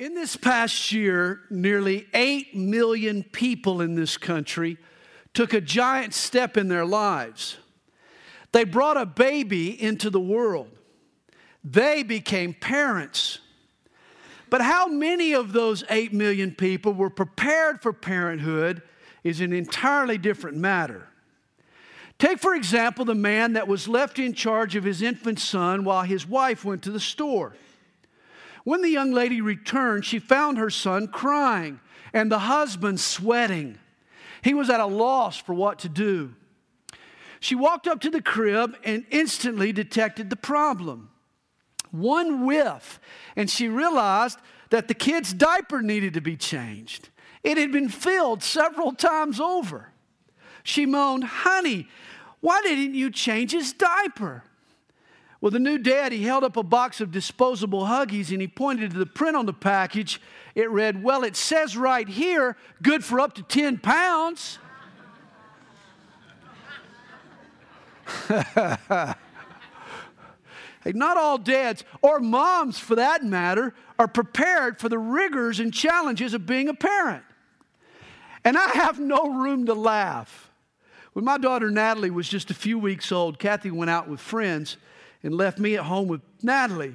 In this past year, nearly 8 million people in this country took a giant step in their lives. They brought a baby into the world, they became parents. But how many of those 8 million people were prepared for parenthood is an entirely different matter. Take, for example, the man that was left in charge of his infant son while his wife went to the store. When the young lady returned, she found her son crying and the husband sweating. He was at a loss for what to do. She walked up to the crib and instantly detected the problem. One whiff, and she realized that the kid's diaper needed to be changed. It had been filled several times over. She moaned, Honey, why didn't you change his diaper? Well, the new dad, he held up a box of disposable Huggies and he pointed to the print on the package. It read, Well, it says right here, good for up to 10 pounds. hey, not all dads, or moms for that matter, are prepared for the rigors and challenges of being a parent. And I have no room to laugh. When my daughter Natalie was just a few weeks old, Kathy went out with friends and left me at home with Natalie.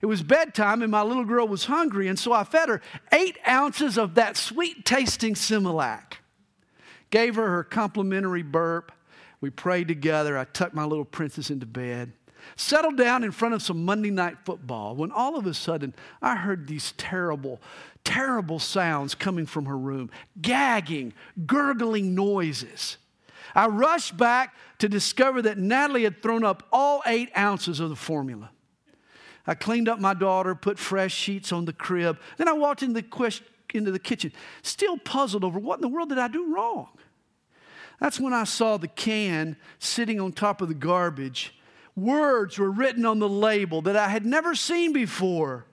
It was bedtime and my little girl was hungry, and so I fed her eight ounces of that sweet tasting Similac. Gave her her complimentary burp. We prayed together. I tucked my little princess into bed. Settled down in front of some Monday night football when all of a sudden I heard these terrible, terrible sounds coming from her room gagging, gurgling noises. I rushed back to discover that Natalie had thrown up all eight ounces of the formula. I cleaned up my daughter, put fresh sheets on the crib. Then I walked into the, into the kitchen, still puzzled over what in the world did I do wrong. That's when I saw the can sitting on top of the garbage. Words were written on the label that I had never seen before.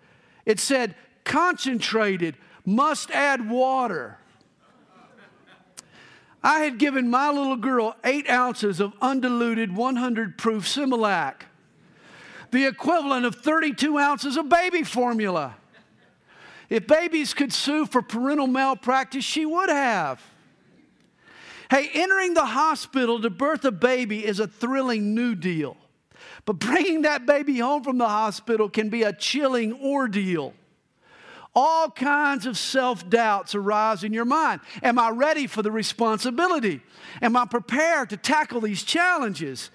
It said, concentrated, must add water. I had given my little girl eight ounces of undiluted 100 proof Similac, the equivalent of 32 ounces of baby formula. If babies could sue for parental malpractice, she would have. Hey, entering the hospital to birth a baby is a thrilling new deal. But bringing that baby home from the hospital can be a chilling ordeal. All kinds of self doubts arise in your mind. Am I ready for the responsibility? Am I prepared to tackle these challenges?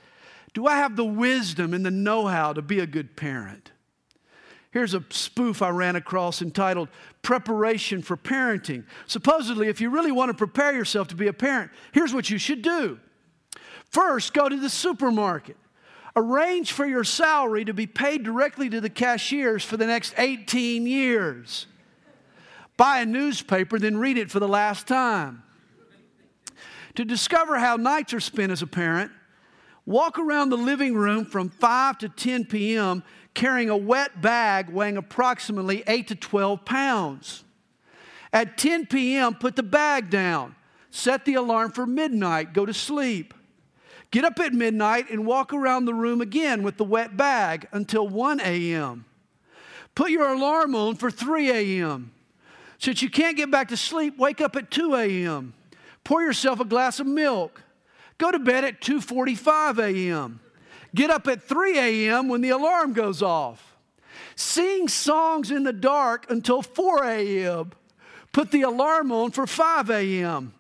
Do I have the wisdom and the know how to be a good parent? Here's a spoof I ran across entitled Preparation for Parenting. Supposedly, if you really want to prepare yourself to be a parent, here's what you should do. First, go to the supermarket. Arrange for your salary to be paid directly to the cashiers for the next 18 years. Buy a newspaper, then read it for the last time. To discover how nights are spent as a parent, walk around the living room from 5 to 10 p.m carrying a wet bag weighing approximately 8 to 12 pounds. At 10 p.m., put the bag down. Set the alarm for midnight. Go to sleep. Get up at midnight and walk around the room again with the wet bag until 1 a.m. Put your alarm on for 3 a.m. Since you can't get back to sleep, wake up at 2 a.m. Pour yourself a glass of milk. Go to bed at 2:45 a.m. Get up at 3 a.m. when the alarm goes off. Sing songs in the dark until 4 a.m. Put the alarm on for 5 a.m.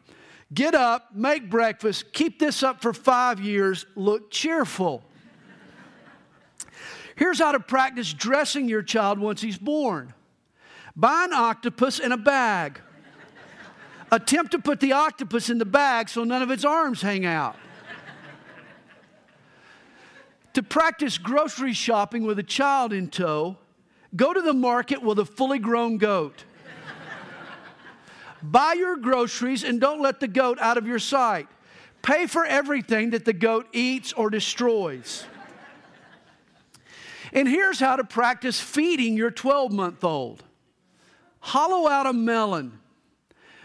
Get up, make breakfast, keep this up for five years, look cheerful. Here's how to practice dressing your child once he's born buy an octopus in a bag. Attempt to put the octopus in the bag so none of its arms hang out to practice grocery shopping with a child in tow, go to the market with a fully grown goat. Buy your groceries and don't let the goat out of your sight. Pay for everything that the goat eats or destroys. And here's how to practice feeding your 12 month old hollow out a melon,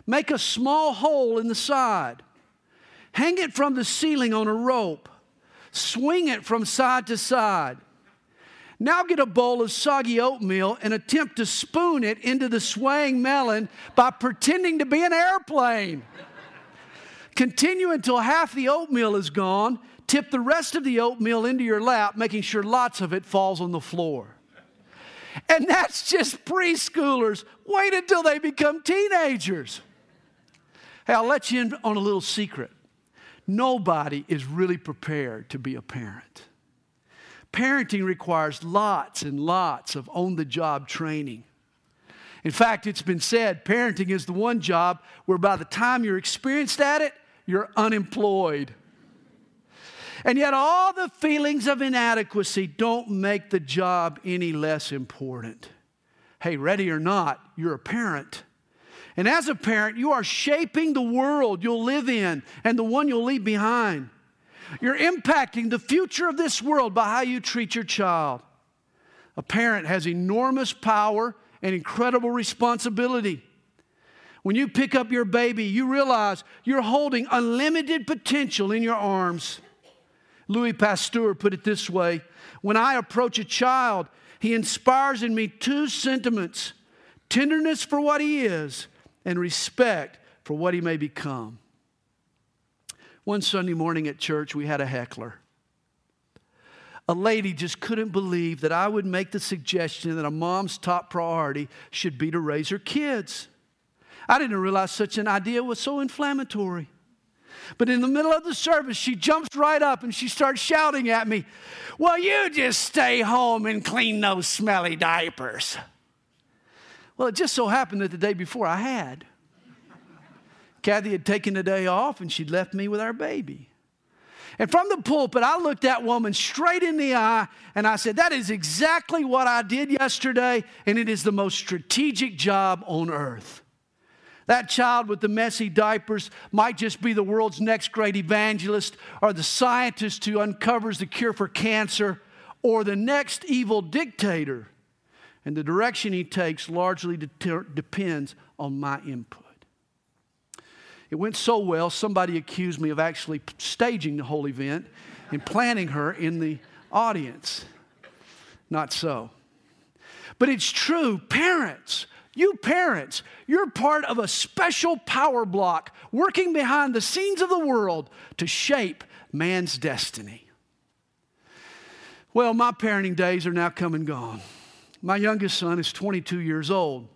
make a small hole in the side, hang it from the ceiling on a rope swing it from side to side. Now get a bowl of soggy oatmeal and attempt to spoon it into the swaying melon by pretending to be an airplane. Continue until half the oatmeal is gone. Tip the rest of the oatmeal into your lap, making sure lots of it falls on the floor. And that's just preschoolers. Wait until they become teenagers. Hey, I'll let you in on a little secret. Nobody is really prepared to be a parent. Parenting requires lots and lots of on the job training. In fact, it's been said parenting is the one job where by the time you're experienced at it, you're unemployed. And yet, all the feelings of inadequacy don't make the job any less important. Hey, ready or not, you're a parent. And as a parent, you are shaping the world you'll live in and the one you'll leave behind. You're impacting the future of this world by how you treat your child. A parent has enormous power and incredible responsibility. When you pick up your baby, you realize you're holding unlimited potential in your arms. Louis Pasteur put it this way When I approach a child, he inspires in me two sentiments tenderness for what he is and respect for what he may become. One Sunday morning at church, we had a heckler. A lady just couldn't believe that I would make the suggestion that a mom's top priority should be to raise her kids. I didn't realize such an idea was so inflammatory. But in the middle of the service, she jumps right up and she starts shouting at me, Well, you just stay home and clean those smelly diapers. Well, it just so happened that the day before I had. Kathy had taken the day off and she'd left me with our baby. And from the pulpit, I looked that woman straight in the eye and I said, That is exactly what I did yesterday, and it is the most strategic job on earth. That child with the messy diapers might just be the world's next great evangelist, or the scientist who uncovers the cure for cancer, or the next evil dictator. And the direction he takes largely deter- depends on my input. It went so well, somebody accused me of actually staging the whole event and planning her in the audience. Not so. But it's true, parents. You parents, you're part of a special power block working behind the scenes of the world to shape man's destiny. Well, my parenting days are now come and gone. My youngest son is 22 years old.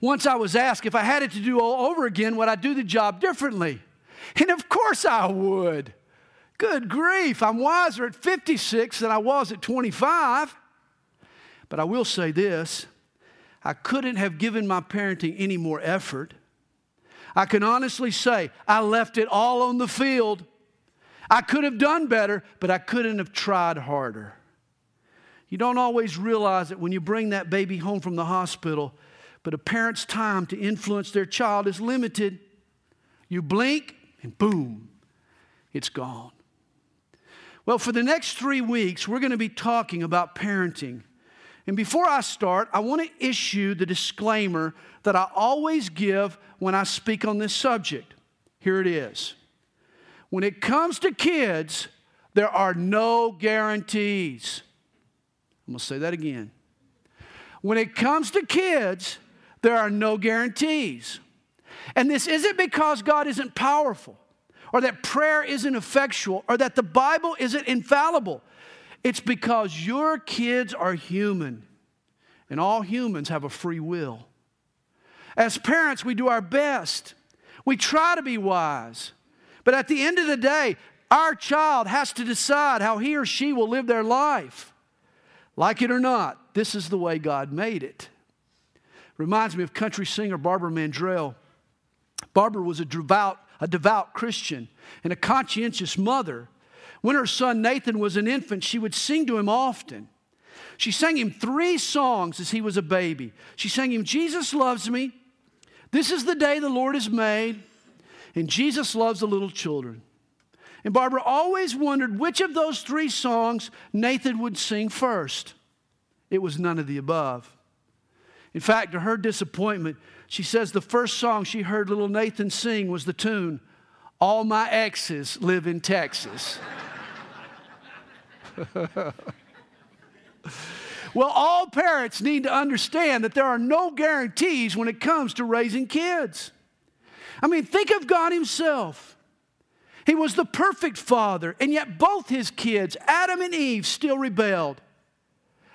Once I was asked if I had it to do all over again, would I do the job differently? And of course I would. Good grief, I'm wiser at 56 than I was at 25. But I will say this I couldn't have given my parenting any more effort. I can honestly say I left it all on the field. I could have done better, but I couldn't have tried harder. You don't always realize it when you bring that baby home from the hospital but a parent's time to influence their child is limited. You blink and boom, it's gone. Well, for the next three weeks, we're going to be talking about parenting. And before I start, I want to issue the disclaimer that I always give when I speak on this subject. Here it is. When it comes to kids, there are no guarantees. I'm going to say that again. When it comes to kids, there are no guarantees. And this isn't because God isn't powerful or that prayer isn't effectual or that the Bible isn't infallible. It's because your kids are human and all humans have a free will. As parents, we do our best. We try to be wise. But at the end of the day, our child has to decide how he or she will live their life. Like it or not, this is the way God made it. Reminds me of country singer Barbara Mandrell. Barbara was a devout, a devout Christian and a conscientious mother. When her son Nathan was an infant, she would sing to him often. She sang him three songs as he was a baby. She sang him, Jesus loves me, This is the day the Lord has made, and Jesus loves the little children. And Barbara always wondered which of those three songs Nathan would sing first. It was none of the above. In fact, to her disappointment, she says the first song she heard little Nathan sing was the tune, All My Exes Live in Texas. Well, all parents need to understand that there are no guarantees when it comes to raising kids. I mean, think of God Himself. He was the perfect father, and yet both his kids, Adam and Eve, still rebelled.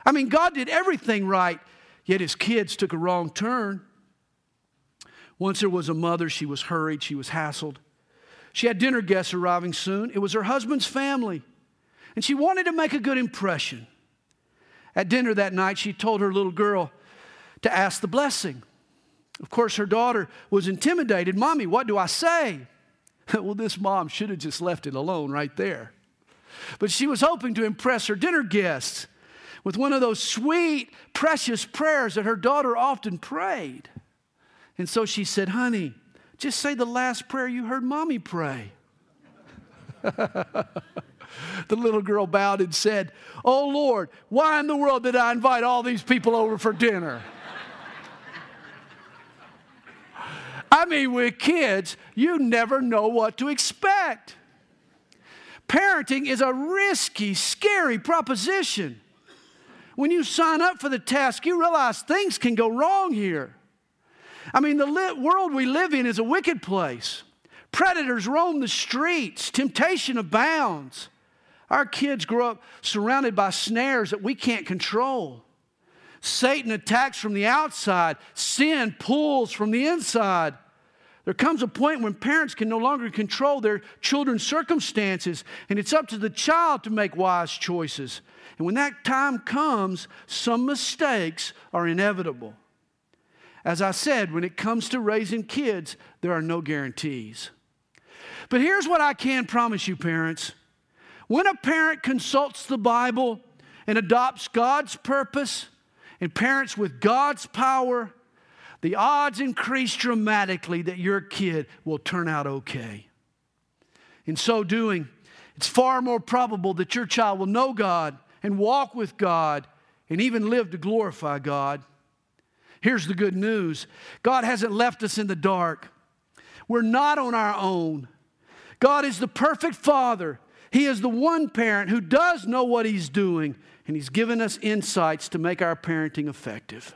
I mean, God did everything right, yet his kids took a wrong turn. Once there was a mother, she was hurried, she was hassled. She had dinner guests arriving soon. It was her husband's family, and she wanted to make a good impression. At dinner that night, she told her little girl to ask the blessing. Of course, her daughter was intimidated. Mommy, what do I say? well, this mom should have just left it alone right there. But she was hoping to impress her dinner guests with one of those sweet, precious prayers that her daughter often prayed. And so she said, Honey, just say the last prayer you heard mommy pray. the little girl bowed and said, Oh Lord, why in the world did I invite all these people over for dinner? I mean, with kids, you never know what to expect. Parenting is a risky, scary proposition. When you sign up for the task, you realize things can go wrong here. I mean, the world we live in is a wicked place. Predators roam the streets, temptation abounds. Our kids grow up surrounded by snares that we can't control. Satan attacks from the outside, sin pulls from the inside. There comes a point when parents can no longer control their children's circumstances, and it's up to the child to make wise choices. And when that time comes, some mistakes are inevitable. As I said, when it comes to raising kids, there are no guarantees. But here's what I can promise you, parents. When a parent consults the Bible and adopts God's purpose and parents with God's power, the odds increase dramatically that your kid will turn out okay. In so doing, it's far more probable that your child will know God and walk with God and even live to glorify God. Here's the good news God hasn't left us in the dark. We're not on our own. God is the perfect Father. He is the one parent who does know what He's doing, and He's given us insights to make our parenting effective.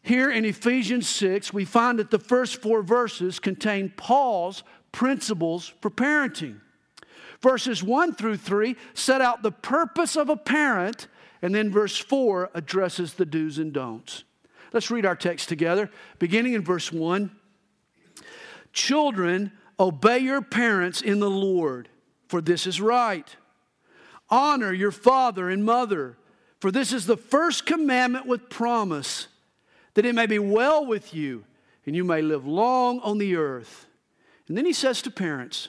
Here in Ephesians 6, we find that the first four verses contain Paul's principles for parenting. Verses 1 through 3 set out the purpose of a parent, and then verse 4 addresses the do's and don'ts. Let's read our text together, beginning in verse 1. Children, obey your parents in the Lord, for this is right. Honor your father and mother, for this is the first commandment with promise that it may be well with you and you may live long on the earth. And then he says to parents,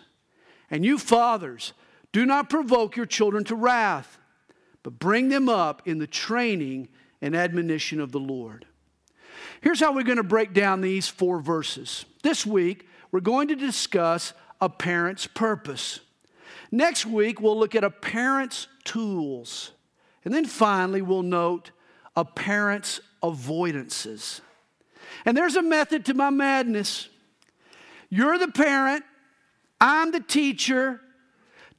and you fathers, do not provoke your children to wrath, but bring them up in the training and admonition of the Lord. Here's how we're going to break down these four verses. This week, we're going to discuss a parent's purpose. Next week, we'll look at a parent's tools. And then finally, we'll note a parent's avoidances. And there's a method to my madness. You're the parent, I'm the teacher.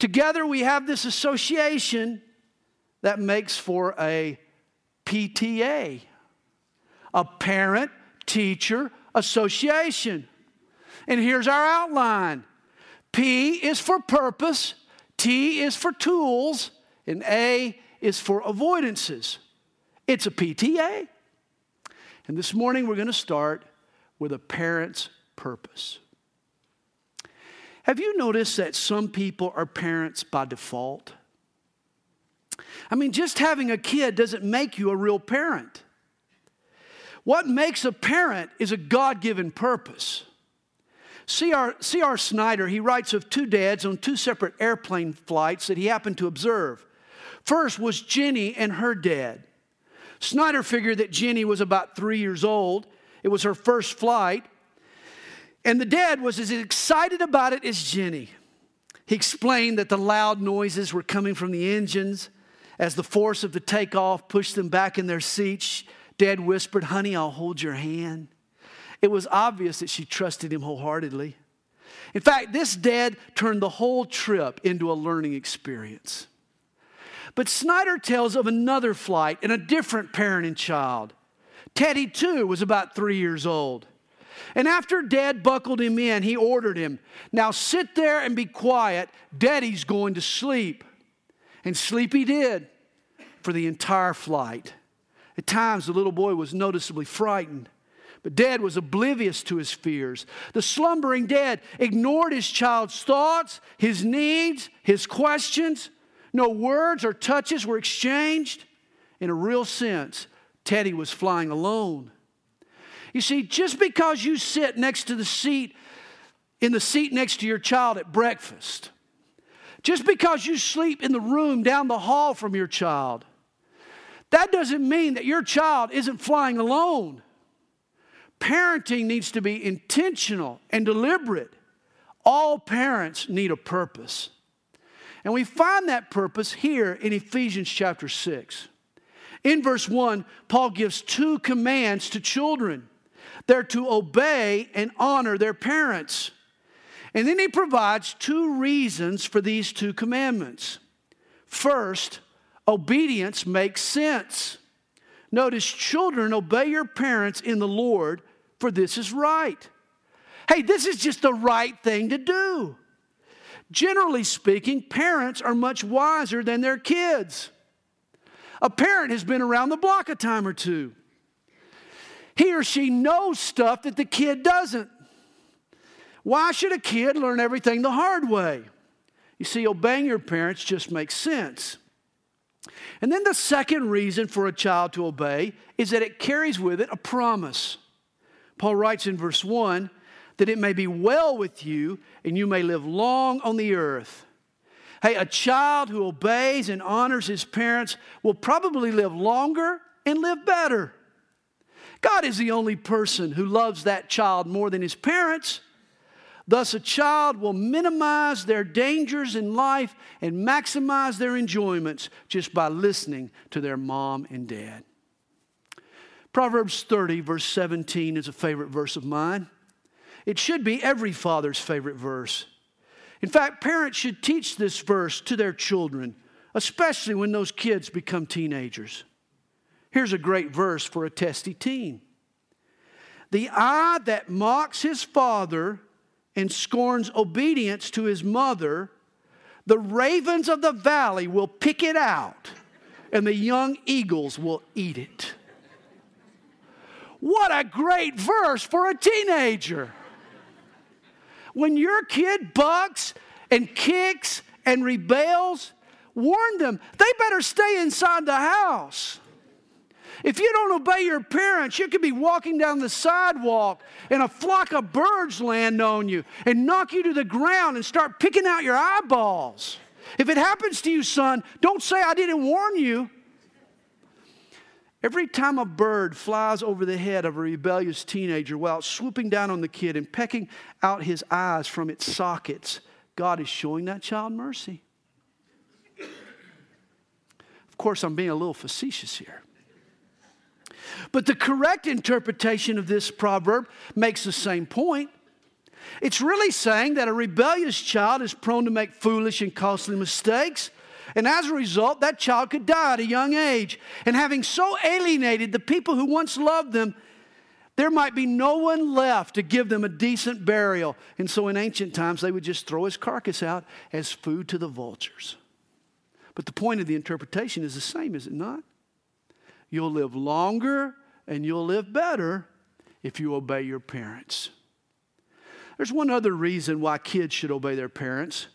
Together we have this association that makes for a PTA, a parent teacher association. And here's our outline P is for purpose, T is for tools, and A is for avoidances. It's a PTA. And this morning we're going to start with a parent's purpose. Have you noticed that some people are parents by default? I mean, just having a kid doesn't make you a real parent. What makes a parent is a God given purpose. C.R. Snyder, he writes of two dads on two separate airplane flights that he happened to observe. First was Jenny and her dad. Snyder figured that Jenny was about three years old. It was her first flight. And the dad was as excited about it as Jenny. He explained that the loud noises were coming from the engines. As the force of the takeoff pushed them back in their seats, Dad whispered, Honey, I'll hold your hand. It was obvious that she trusted him wholeheartedly. In fact, this dad turned the whole trip into a learning experience. But Snyder tells of another flight and a different parent and child. Teddy, too, was about three years old. And after dad buckled him in, he ordered him, Now sit there and be quiet. Daddy's going to sleep. And sleep he did for the entire flight. At times, the little boy was noticeably frightened. But dad was oblivious to his fears. The slumbering dad ignored his child's thoughts, his needs, his questions. No words or touches were exchanged. In a real sense, Teddy was flying alone. You see, just because you sit next to the seat, in the seat next to your child at breakfast, just because you sleep in the room down the hall from your child, that doesn't mean that your child isn't flying alone. Parenting needs to be intentional and deliberate. All parents need a purpose. And we find that purpose here in Ephesians chapter 6. In verse 1, Paul gives two commands to children they're to obey and honor their parents. And then he provides two reasons for these two commandments. First, obedience makes sense. Notice, children, obey your parents in the Lord, for this is right. Hey, this is just the right thing to do. Generally speaking, parents are much wiser than their kids. A parent has been around the block a time or two. He or she knows stuff that the kid doesn't. Why should a kid learn everything the hard way? You see, obeying your parents just makes sense. And then the second reason for a child to obey is that it carries with it a promise. Paul writes in verse 1 that it may be well with you and you may live long on the earth. Hey, a child who obeys and honors his parents will probably live longer and live better. God is the only person who loves that child more than his parents. Thus, a child will minimize their dangers in life and maximize their enjoyments just by listening to their mom and dad. Proverbs 30, verse 17, is a favorite verse of mine. It should be every father's favorite verse. In fact, parents should teach this verse to their children, especially when those kids become teenagers. Here's a great verse for a testy teen The eye that mocks his father and scorns obedience to his mother, the ravens of the valley will pick it out, and the young eagles will eat it. What a great verse for a teenager! When your kid bucks and kicks and rebels, warn them they better stay inside the house. If you don't obey your parents, you could be walking down the sidewalk and a flock of birds land on you and knock you to the ground and start picking out your eyeballs. If it happens to you, son, don't say I didn't warn you. Every time a bird flies over the head of a rebellious teenager while swooping down on the kid and pecking out his eyes from its sockets, God is showing that child mercy. Of course, I'm being a little facetious here. But the correct interpretation of this proverb makes the same point. It's really saying that a rebellious child is prone to make foolish and costly mistakes. And as a result, that child could die at a young age. And having so alienated the people who once loved them, there might be no one left to give them a decent burial. And so in ancient times, they would just throw his carcass out as food to the vultures. But the point of the interpretation is the same, is it not? You'll live longer and you'll live better if you obey your parents. There's one other reason why kids should obey their parents.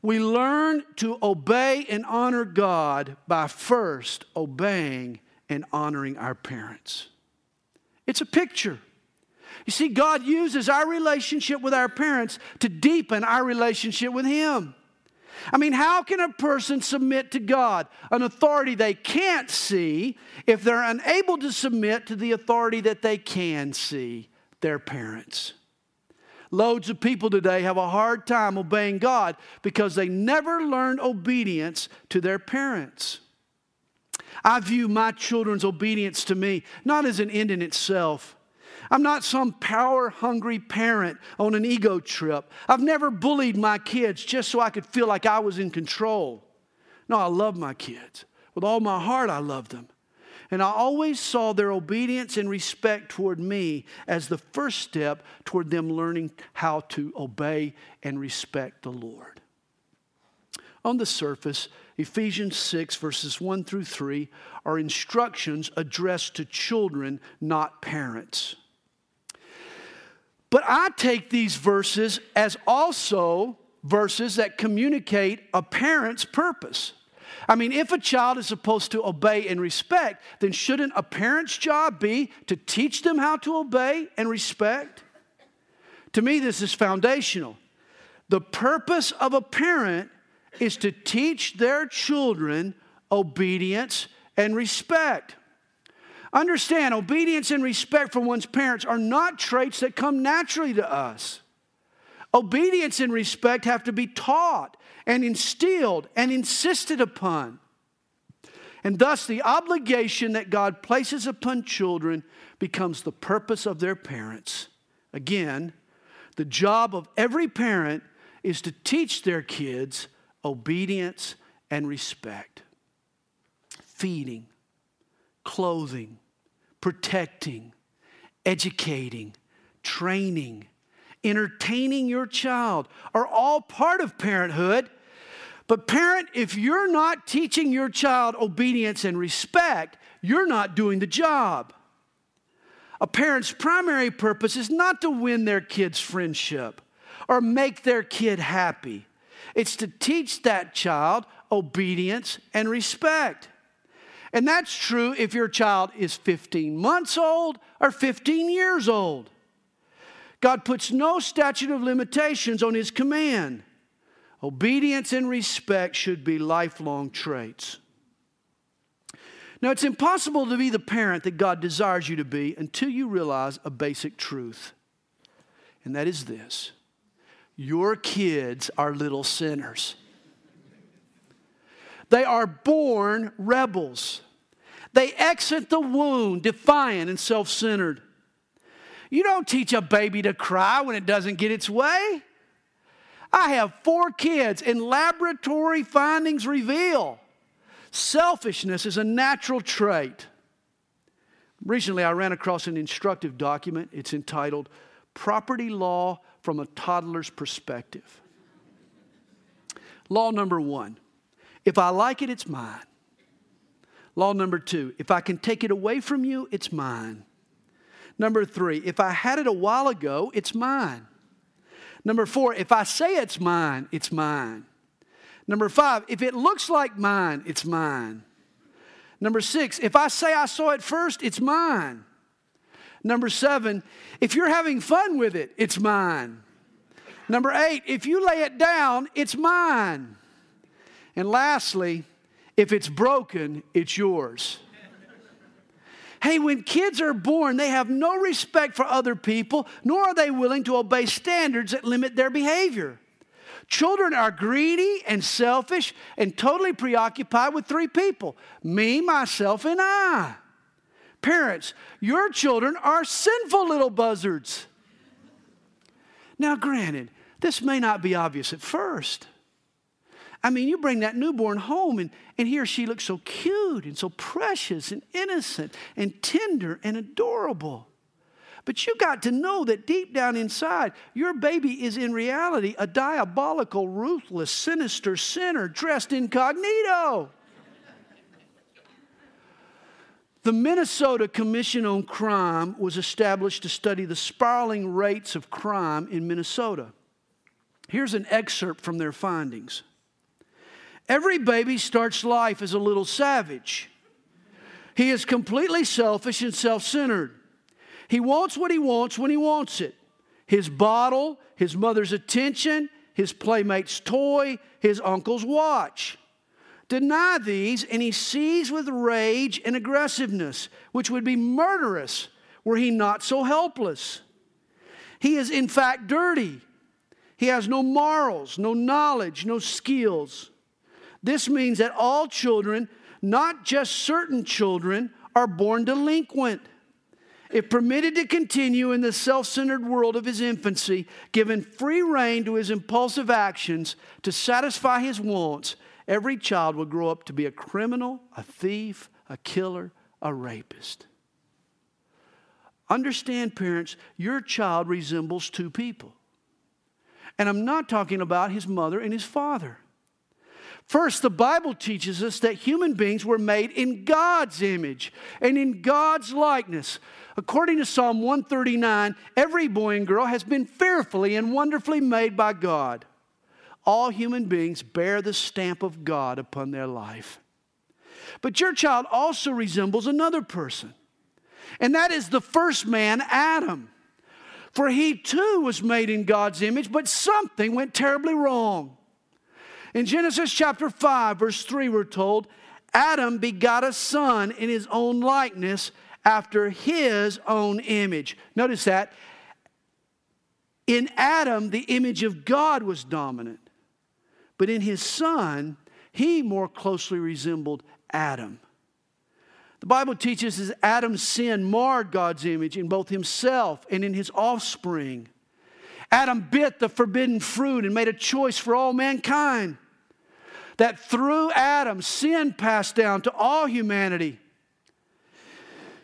We learn to obey and honor God by first obeying and honoring our parents. It's a picture. You see, God uses our relationship with our parents to deepen our relationship with Him. I mean, how can a person submit to God, an authority they can't see, if they're unable to submit to the authority that they can see, their parents? Loads of people today have a hard time obeying God because they never learned obedience to their parents. I view my children's obedience to me not as an end in itself I'm not some power hungry parent on an ego trip. I've never bullied my kids just so I could feel like I was in control. No, I love my kids. With all my heart, I love them. And I always saw their obedience and respect toward me as the first step toward them learning how to obey and respect the Lord. On the surface, Ephesians 6, verses 1 through 3, are instructions addressed to children, not parents. But I take these verses as also verses that communicate a parent's purpose. I mean, if a child is supposed to obey and respect, then shouldn't a parent's job be to teach them how to obey and respect? To me, this is foundational. The purpose of a parent is to teach their children obedience and respect. Understand, obedience and respect for one's parents are not traits that come naturally to us. Obedience and respect have to be taught and instilled and insisted upon. And thus, the obligation that God places upon children becomes the purpose of their parents. Again, the job of every parent is to teach their kids obedience and respect, feeding, clothing, protecting, educating, training, entertaining your child are all part of parenthood. But, parent, if you're not teaching your child obedience and respect, you're not doing the job. A parent's primary purpose is not to win their kid's friendship or make their kid happy. It's to teach that child obedience and respect. And that's true if your child is 15 months old or 15 years old. God puts no statute of limitations on his command. Obedience and respect should be lifelong traits. Now, it's impossible to be the parent that God desires you to be until you realize a basic truth, and that is this your kids are little sinners. They are born rebels. They exit the womb defiant and self centered. You don't teach a baby to cry when it doesn't get its way. I have four kids, and laboratory findings reveal selfishness is a natural trait. Recently, I ran across an instructive document. It's entitled Property Law from a Toddler's Perspective. Law number one if I like it, it's mine. Law number two if I can take it away from you, it's mine. Number three, if I had it a while ago, it's mine. Number four, if I say it's mine, it's mine. Number five, if it looks like mine, it's mine. Number six, if I say I saw it first, it's mine. Number seven, if you're having fun with it, it's mine. Number eight, if you lay it down, it's mine. And lastly, if it's broken, it's yours. Hey, when kids are born, they have no respect for other people, nor are they willing to obey standards that limit their behavior. Children are greedy and selfish and totally preoccupied with three people me, myself, and I. Parents, your children are sinful little buzzards. Now, granted, this may not be obvious at first. I mean, you bring that newborn home, and, and he or she looks so cute and so precious and innocent and tender and adorable. But you got to know that deep down inside, your baby is in reality a diabolical, ruthless, sinister sinner dressed incognito. The Minnesota Commission on Crime was established to study the spiraling rates of crime in Minnesota. Here's an excerpt from their findings. Every baby starts life as a little savage. He is completely selfish and self centered. He wants what he wants when he wants it his bottle, his mother's attention, his playmate's toy, his uncle's watch. Deny these, and he sees with rage and aggressiveness, which would be murderous were he not so helpless. He is, in fact, dirty. He has no morals, no knowledge, no skills. This means that all children, not just certain children, are born delinquent. If permitted to continue in the self centered world of his infancy, given free rein to his impulsive actions to satisfy his wants, every child will grow up to be a criminal, a thief, a killer, a rapist. Understand, parents, your child resembles two people. And I'm not talking about his mother and his father. First, the Bible teaches us that human beings were made in God's image and in God's likeness. According to Psalm 139, every boy and girl has been fearfully and wonderfully made by God. All human beings bear the stamp of God upon their life. But your child also resembles another person, and that is the first man, Adam. For he too was made in God's image, but something went terribly wrong. In Genesis chapter 5, verse 3, we're told Adam begot a son in his own likeness after his own image. Notice that. In Adam, the image of God was dominant, but in his son, he more closely resembled Adam. The Bible teaches that Adam's sin marred God's image in both himself and in his offspring. Adam bit the forbidden fruit and made a choice for all mankind. That through Adam, sin passed down to all humanity.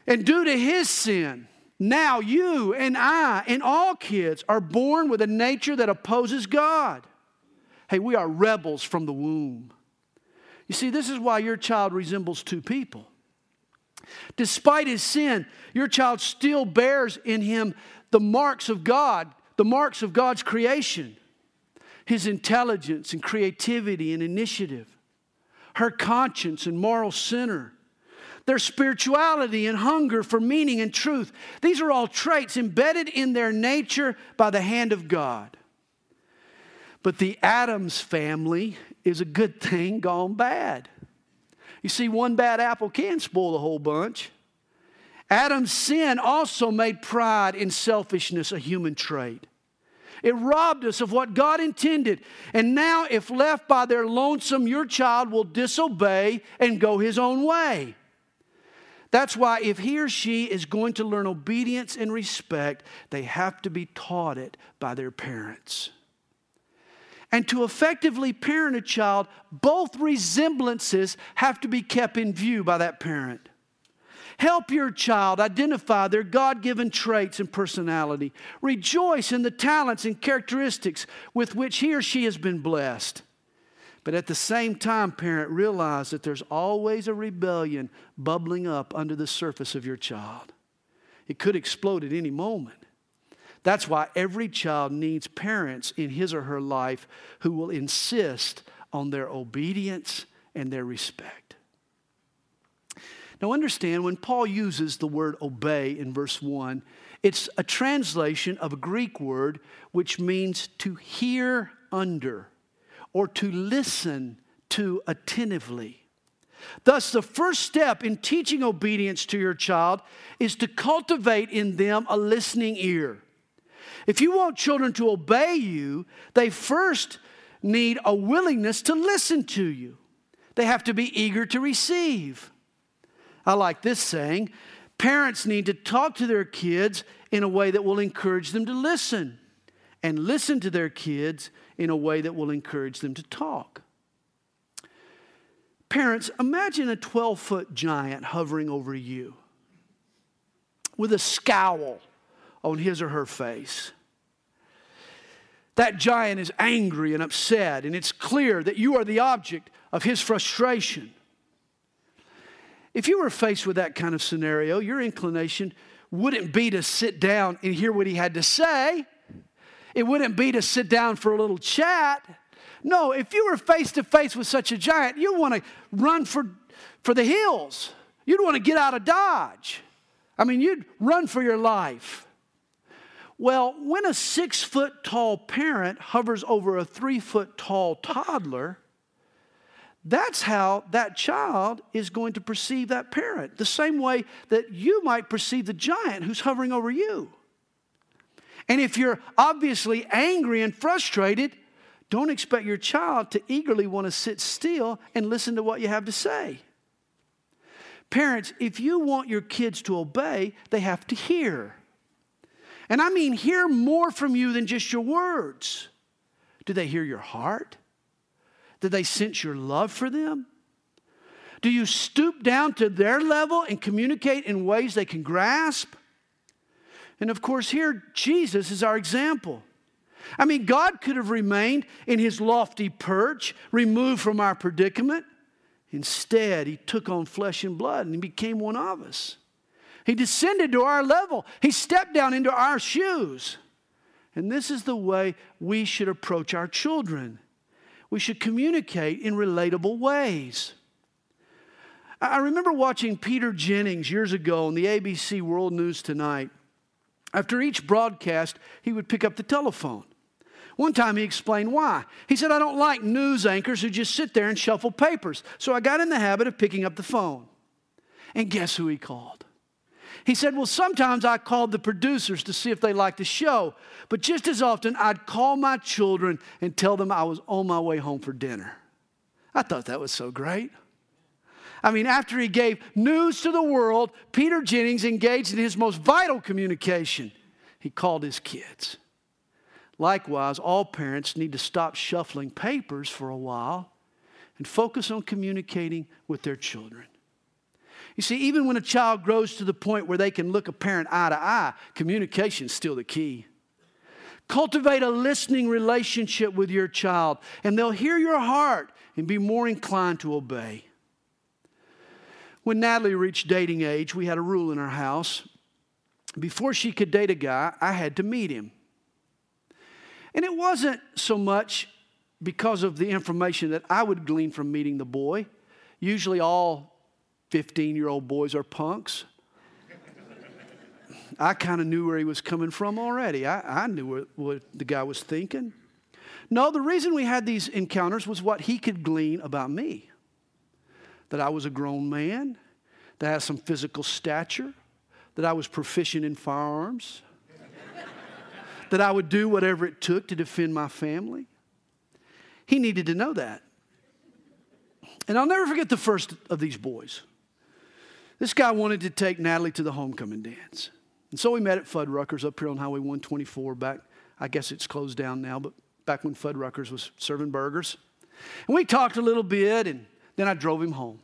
And due to his sin, now you and I and all kids are born with a nature that opposes God. Hey, we are rebels from the womb. You see, this is why your child resembles two people. Despite his sin, your child still bears in him the marks of God, the marks of God's creation his intelligence and creativity and initiative, her conscience and moral center, their spirituality and hunger for meaning and truth. These are all traits embedded in their nature by the hand of God. But the Adams family is a good thing gone bad. You see, one bad apple can spoil the whole bunch. Adam's sin also made pride and selfishness a human trait. It robbed us of what God intended. And now, if left by their lonesome, your child will disobey and go his own way. That's why, if he or she is going to learn obedience and respect, they have to be taught it by their parents. And to effectively parent a child, both resemblances have to be kept in view by that parent. Help your child identify their God given traits and personality. Rejoice in the talents and characteristics with which he or she has been blessed. But at the same time, parent, realize that there's always a rebellion bubbling up under the surface of your child. It could explode at any moment. That's why every child needs parents in his or her life who will insist on their obedience and their respect. Now, understand when Paul uses the word obey in verse 1, it's a translation of a Greek word which means to hear under or to listen to attentively. Thus, the first step in teaching obedience to your child is to cultivate in them a listening ear. If you want children to obey you, they first need a willingness to listen to you. They have to be eager to receive. I like this saying parents need to talk to their kids in a way that will encourage them to listen, and listen to their kids in a way that will encourage them to talk. Parents, imagine a 12 foot giant hovering over you with a scowl on his or her face. That giant is angry and upset, and it's clear that you are the object of his frustration. If you were faced with that kind of scenario, your inclination wouldn't be to sit down and hear what he had to say. It wouldn't be to sit down for a little chat. No, if you were face to face with such a giant, you'd want to run for, for the hills. You'd want to get out of Dodge. I mean, you'd run for your life. Well, when a six foot tall parent hovers over a three foot tall toddler, that's how that child is going to perceive that parent, the same way that you might perceive the giant who's hovering over you. And if you're obviously angry and frustrated, don't expect your child to eagerly want to sit still and listen to what you have to say. Parents, if you want your kids to obey, they have to hear. And I mean, hear more from you than just your words. Do they hear your heart? Do they sense your love for them? Do you stoop down to their level and communicate in ways they can grasp? And of course, here, Jesus is our example. I mean, God could have remained in his lofty perch, removed from our predicament. Instead, he took on flesh and blood and he became one of us. He descended to our level, he stepped down into our shoes. And this is the way we should approach our children. We should communicate in relatable ways. I remember watching Peter Jennings years ago on the ABC World News Tonight. After each broadcast, he would pick up the telephone. One time he explained why. He said, I don't like news anchors who just sit there and shuffle papers. So I got in the habit of picking up the phone. And guess who he called? He said, Well, sometimes I called the producers to see if they liked the show, but just as often I'd call my children and tell them I was on my way home for dinner. I thought that was so great. I mean, after he gave news to the world, Peter Jennings engaged in his most vital communication. He called his kids. Likewise, all parents need to stop shuffling papers for a while and focus on communicating with their children. You see, even when a child grows to the point where they can look a parent eye to eye, communication is still the key. Cultivate a listening relationship with your child, and they'll hear your heart and be more inclined to obey. When Natalie reached dating age, we had a rule in our house. Before she could date a guy, I had to meet him. And it wasn't so much because of the information that I would glean from meeting the boy. Usually, all 15 year old boys are punks. I kind of knew where he was coming from already. I, I knew what, what the guy was thinking. No, the reason we had these encounters was what he could glean about me that I was a grown man, that I had some physical stature, that I was proficient in firearms, that I would do whatever it took to defend my family. He needed to know that. And I'll never forget the first of these boys. This guy wanted to take Natalie to the homecoming dance. And so we met at Fuddruckers up here on Highway 124 back, I guess it's closed down now, but back when Fuddruckers was serving burgers. And we talked a little bit and then I drove him home.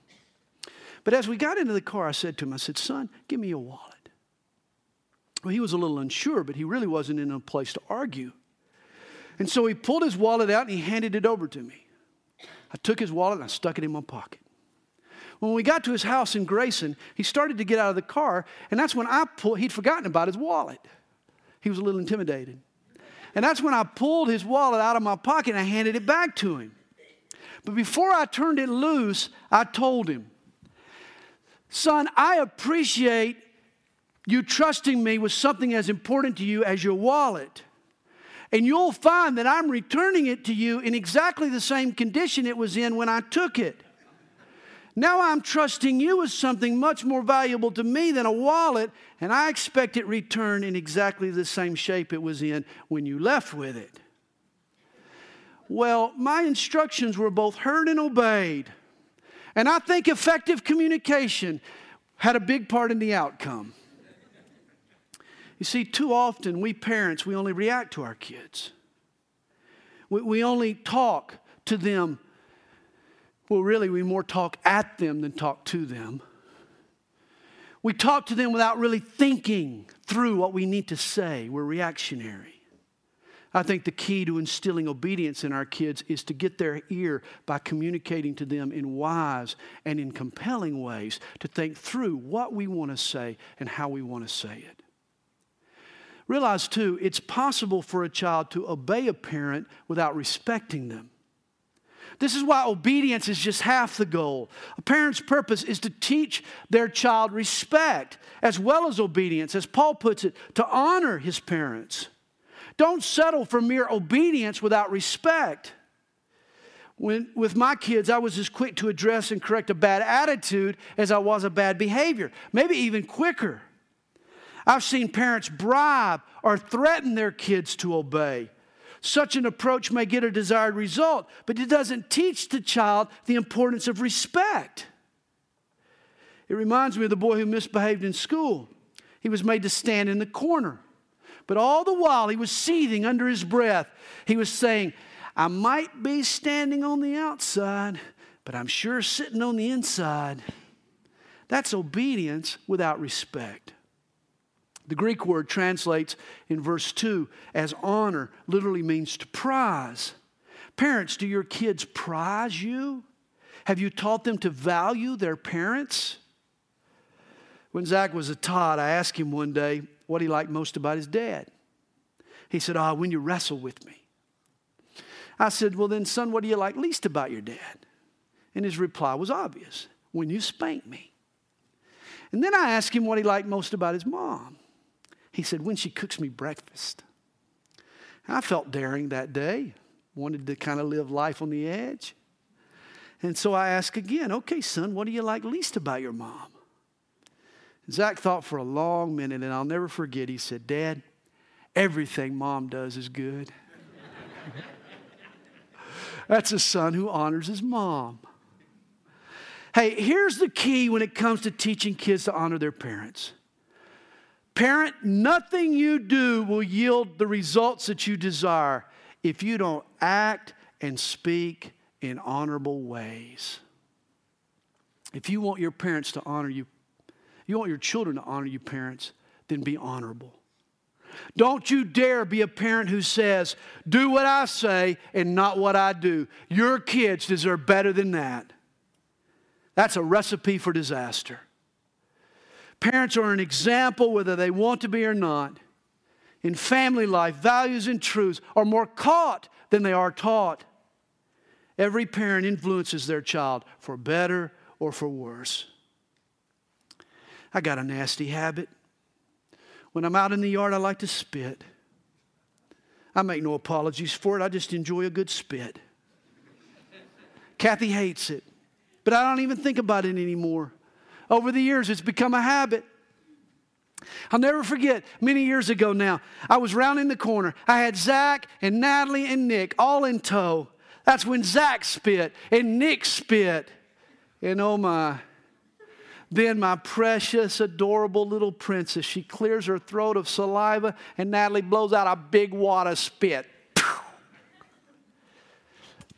But as we got into the car, I said to him, I said, Son, give me your wallet. Well, he was a little unsure, but he really wasn't in a place to argue. And so he pulled his wallet out and he handed it over to me. I took his wallet and I stuck it in my pocket. When we got to his house in Grayson, he started to get out of the car, and that's when I pulled, he'd forgotten about his wallet. He was a little intimidated. And that's when I pulled his wallet out of my pocket and I handed it back to him. But before I turned it loose, I told him, Son, I appreciate you trusting me with something as important to you as your wallet. And you'll find that I'm returning it to you in exactly the same condition it was in when I took it. Now I'm trusting you with something much more valuable to me than a wallet, and I expect it returned in exactly the same shape it was in when you left with it. Well, my instructions were both heard and obeyed. And I think effective communication had a big part in the outcome. You see, too often we parents, we only react to our kids. We, we only talk to them. Well, really, we more talk at them than talk to them. We talk to them without really thinking through what we need to say. We're reactionary. I think the key to instilling obedience in our kids is to get their ear by communicating to them in wise and in compelling ways to think through what we want to say and how we want to say it. Realize, too, it's possible for a child to obey a parent without respecting them. This is why obedience is just half the goal. A parent's purpose is to teach their child respect as well as obedience, as Paul puts it, to honor his parents. Don't settle for mere obedience without respect. When, with my kids, I was as quick to address and correct a bad attitude as I was a bad behavior, maybe even quicker. I've seen parents bribe or threaten their kids to obey. Such an approach may get a desired result, but it doesn't teach the child the importance of respect. It reminds me of the boy who misbehaved in school. He was made to stand in the corner. But all the while, he was seething under his breath. He was saying, I might be standing on the outside, but I'm sure sitting on the inside. That's obedience without respect. The Greek word translates in verse 2 as honor, literally means to prize. Parents, do your kids prize you? Have you taught them to value their parents? When Zach was a tot, I asked him one day what he liked most about his dad. He said, Ah, oh, when you wrestle with me. I said, Well, then, son, what do you like least about your dad? And his reply was obvious when you spank me. And then I asked him what he liked most about his mom. He said, When she cooks me breakfast. I felt daring that day, wanted to kind of live life on the edge. And so I asked again, Okay, son, what do you like least about your mom? Zach thought for a long minute, and I'll never forget. He said, Dad, everything mom does is good. That's a son who honors his mom. Hey, here's the key when it comes to teaching kids to honor their parents. Parent, nothing you do will yield the results that you desire if you don't act and speak in honorable ways. If you want your parents to honor you, you want your children to honor you, parents, then be honorable. Don't you dare be a parent who says, do what I say and not what I do. Your kids deserve better than that. That's a recipe for disaster. Parents are an example, whether they want to be or not. In family life, values and truths are more caught than they are taught. Every parent influences their child for better or for worse. I got a nasty habit. When I'm out in the yard, I like to spit. I make no apologies for it. I just enjoy a good spit. Kathy hates it, but I don't even think about it anymore. Over the years, it's become a habit. I'll never forget, many years ago now, I was rounding the corner. I had Zach and Natalie and Nick all in tow. That's when Zach spit and Nick spit. And oh my, then my precious, adorable little princess, she clears her throat of saliva, and Natalie blows out a big wad of spit.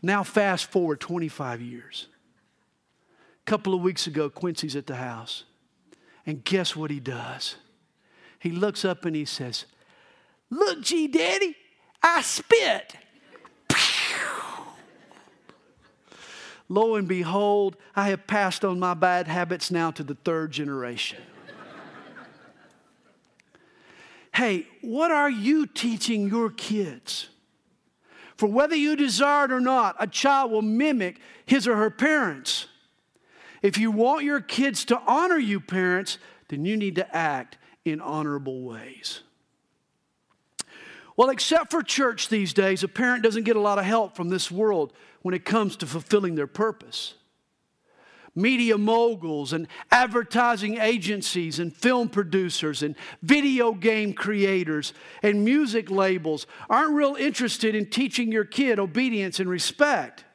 Now, fast forward 25 years. A couple of weeks ago, Quincy's at the house. And guess what he does? He looks up and he says, Look, G Daddy, I spit. Lo and behold, I have passed on my bad habits now to the third generation. hey, what are you teaching your kids? For whether you desire it or not, a child will mimic his or her parents. If you want your kids to honor you, parents, then you need to act in honorable ways. Well, except for church these days, a parent doesn't get a lot of help from this world when it comes to fulfilling their purpose. Media moguls and advertising agencies and film producers and video game creators and music labels aren't real interested in teaching your kid obedience and respect.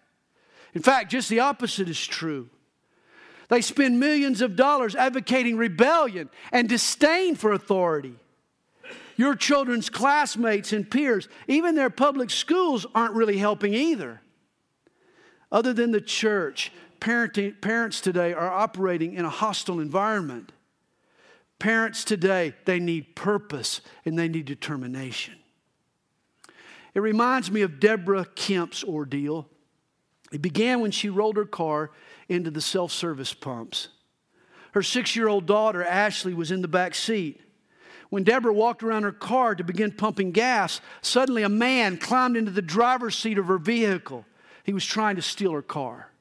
In fact, just the opposite is true. They spend millions of dollars advocating rebellion and disdain for authority. Your children's classmates and peers, even their public schools, aren't really helping either. Other than the church, parenting, parents today are operating in a hostile environment. Parents today, they need purpose and they need determination. It reminds me of Deborah Kemp's ordeal. It began when she rolled her car into the self service pumps. Her six year old daughter, Ashley, was in the back seat. When Deborah walked around her car to begin pumping gas, suddenly a man climbed into the driver's seat of her vehicle. He was trying to steal her car.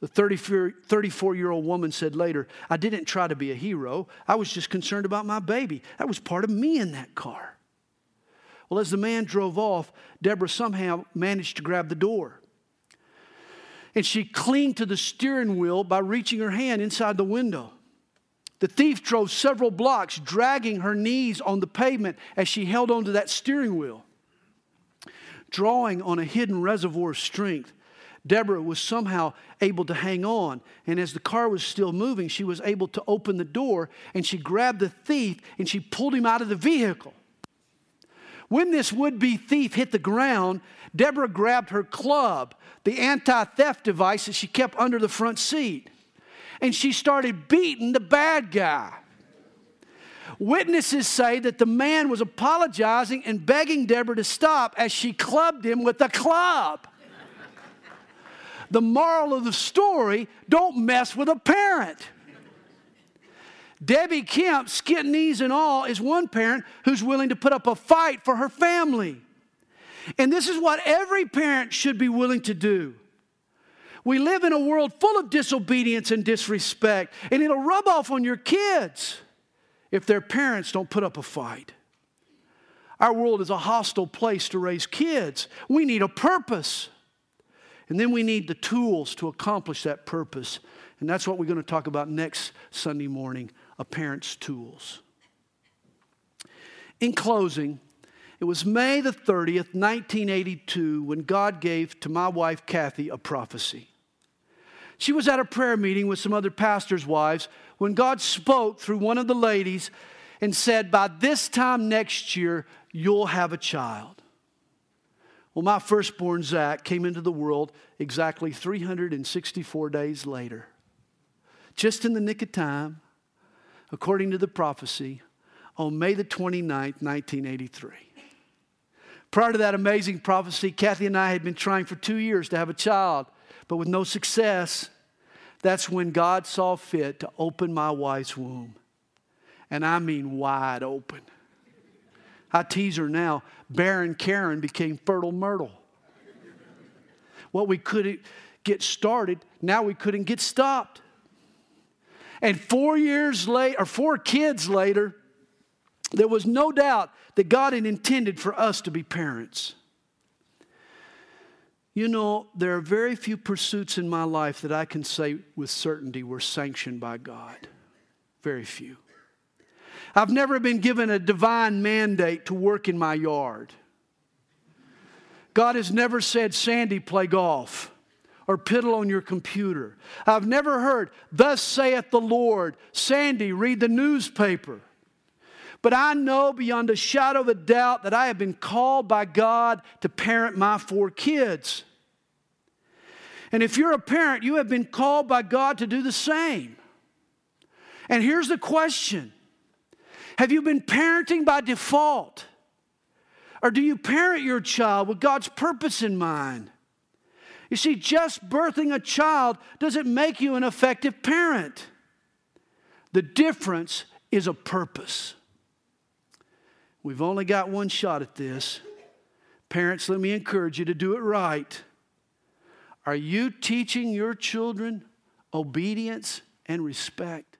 The 34 year old woman said later, I didn't try to be a hero. I was just concerned about my baby. That was part of me in that car. Well, as the man drove off, Deborah somehow managed to grab the door. And she clinged to the steering wheel by reaching her hand inside the window. The thief drove several blocks, dragging her knees on the pavement as she held onto that steering wheel drawing on a hidden reservoir of strength. Deborah was somehow able to hang on. And as the car was still moving, she was able to open the door and she grabbed the thief and she pulled him out of the vehicle. When this would be thief hit the ground, Deborah grabbed her club, the anti theft device that she kept under the front seat, and she started beating the bad guy. Witnesses say that the man was apologizing and begging Deborah to stop as she clubbed him with a club. the moral of the story don't mess with a parent. Debbie Kemp, skin knees and all, is one parent who's willing to put up a fight for her family. And this is what every parent should be willing to do. We live in a world full of disobedience and disrespect, and it'll rub off on your kids if their parents don't put up a fight. Our world is a hostile place to raise kids. We need a purpose. And then we need the tools to accomplish that purpose. And that's what we're going to talk about next Sunday morning a parent's tools. In closing, it was May the 30th, 1982, when God gave to my wife Kathy a prophecy. She was at a prayer meeting with some other pastors' wives when God spoke through one of the ladies and said, By this time next year, you'll have a child. Well, my firstborn, Zach, came into the world exactly 364 days later. Just in the nick of time, according to the prophecy, on May the 29th, 1983. Prior to that amazing prophecy, Kathy and I had been trying for two years to have a child, but with no success. That's when God saw fit to open my wife's womb. And I mean wide open. I tease her now. Barren Karen became fertile Myrtle. What we couldn't get started, now we couldn't get stopped. And four years later, or four kids later, there was no doubt that God had intended for us to be parents. You know, there are very few pursuits in my life that I can say with certainty were sanctioned by God. Very few. I've never been given a divine mandate to work in my yard. God has never said, Sandy, play golf or piddle on your computer. I've never heard, Thus saith the Lord, Sandy, read the newspaper. But I know beyond a shadow of a doubt that I have been called by God to parent my four kids. And if you're a parent, you have been called by God to do the same. And here's the question Have you been parenting by default? Or do you parent your child with God's purpose in mind? You see, just birthing a child doesn't make you an effective parent. The difference is a purpose. We've only got one shot at this. Parents, let me encourage you to do it right. Are you teaching your children obedience and respect?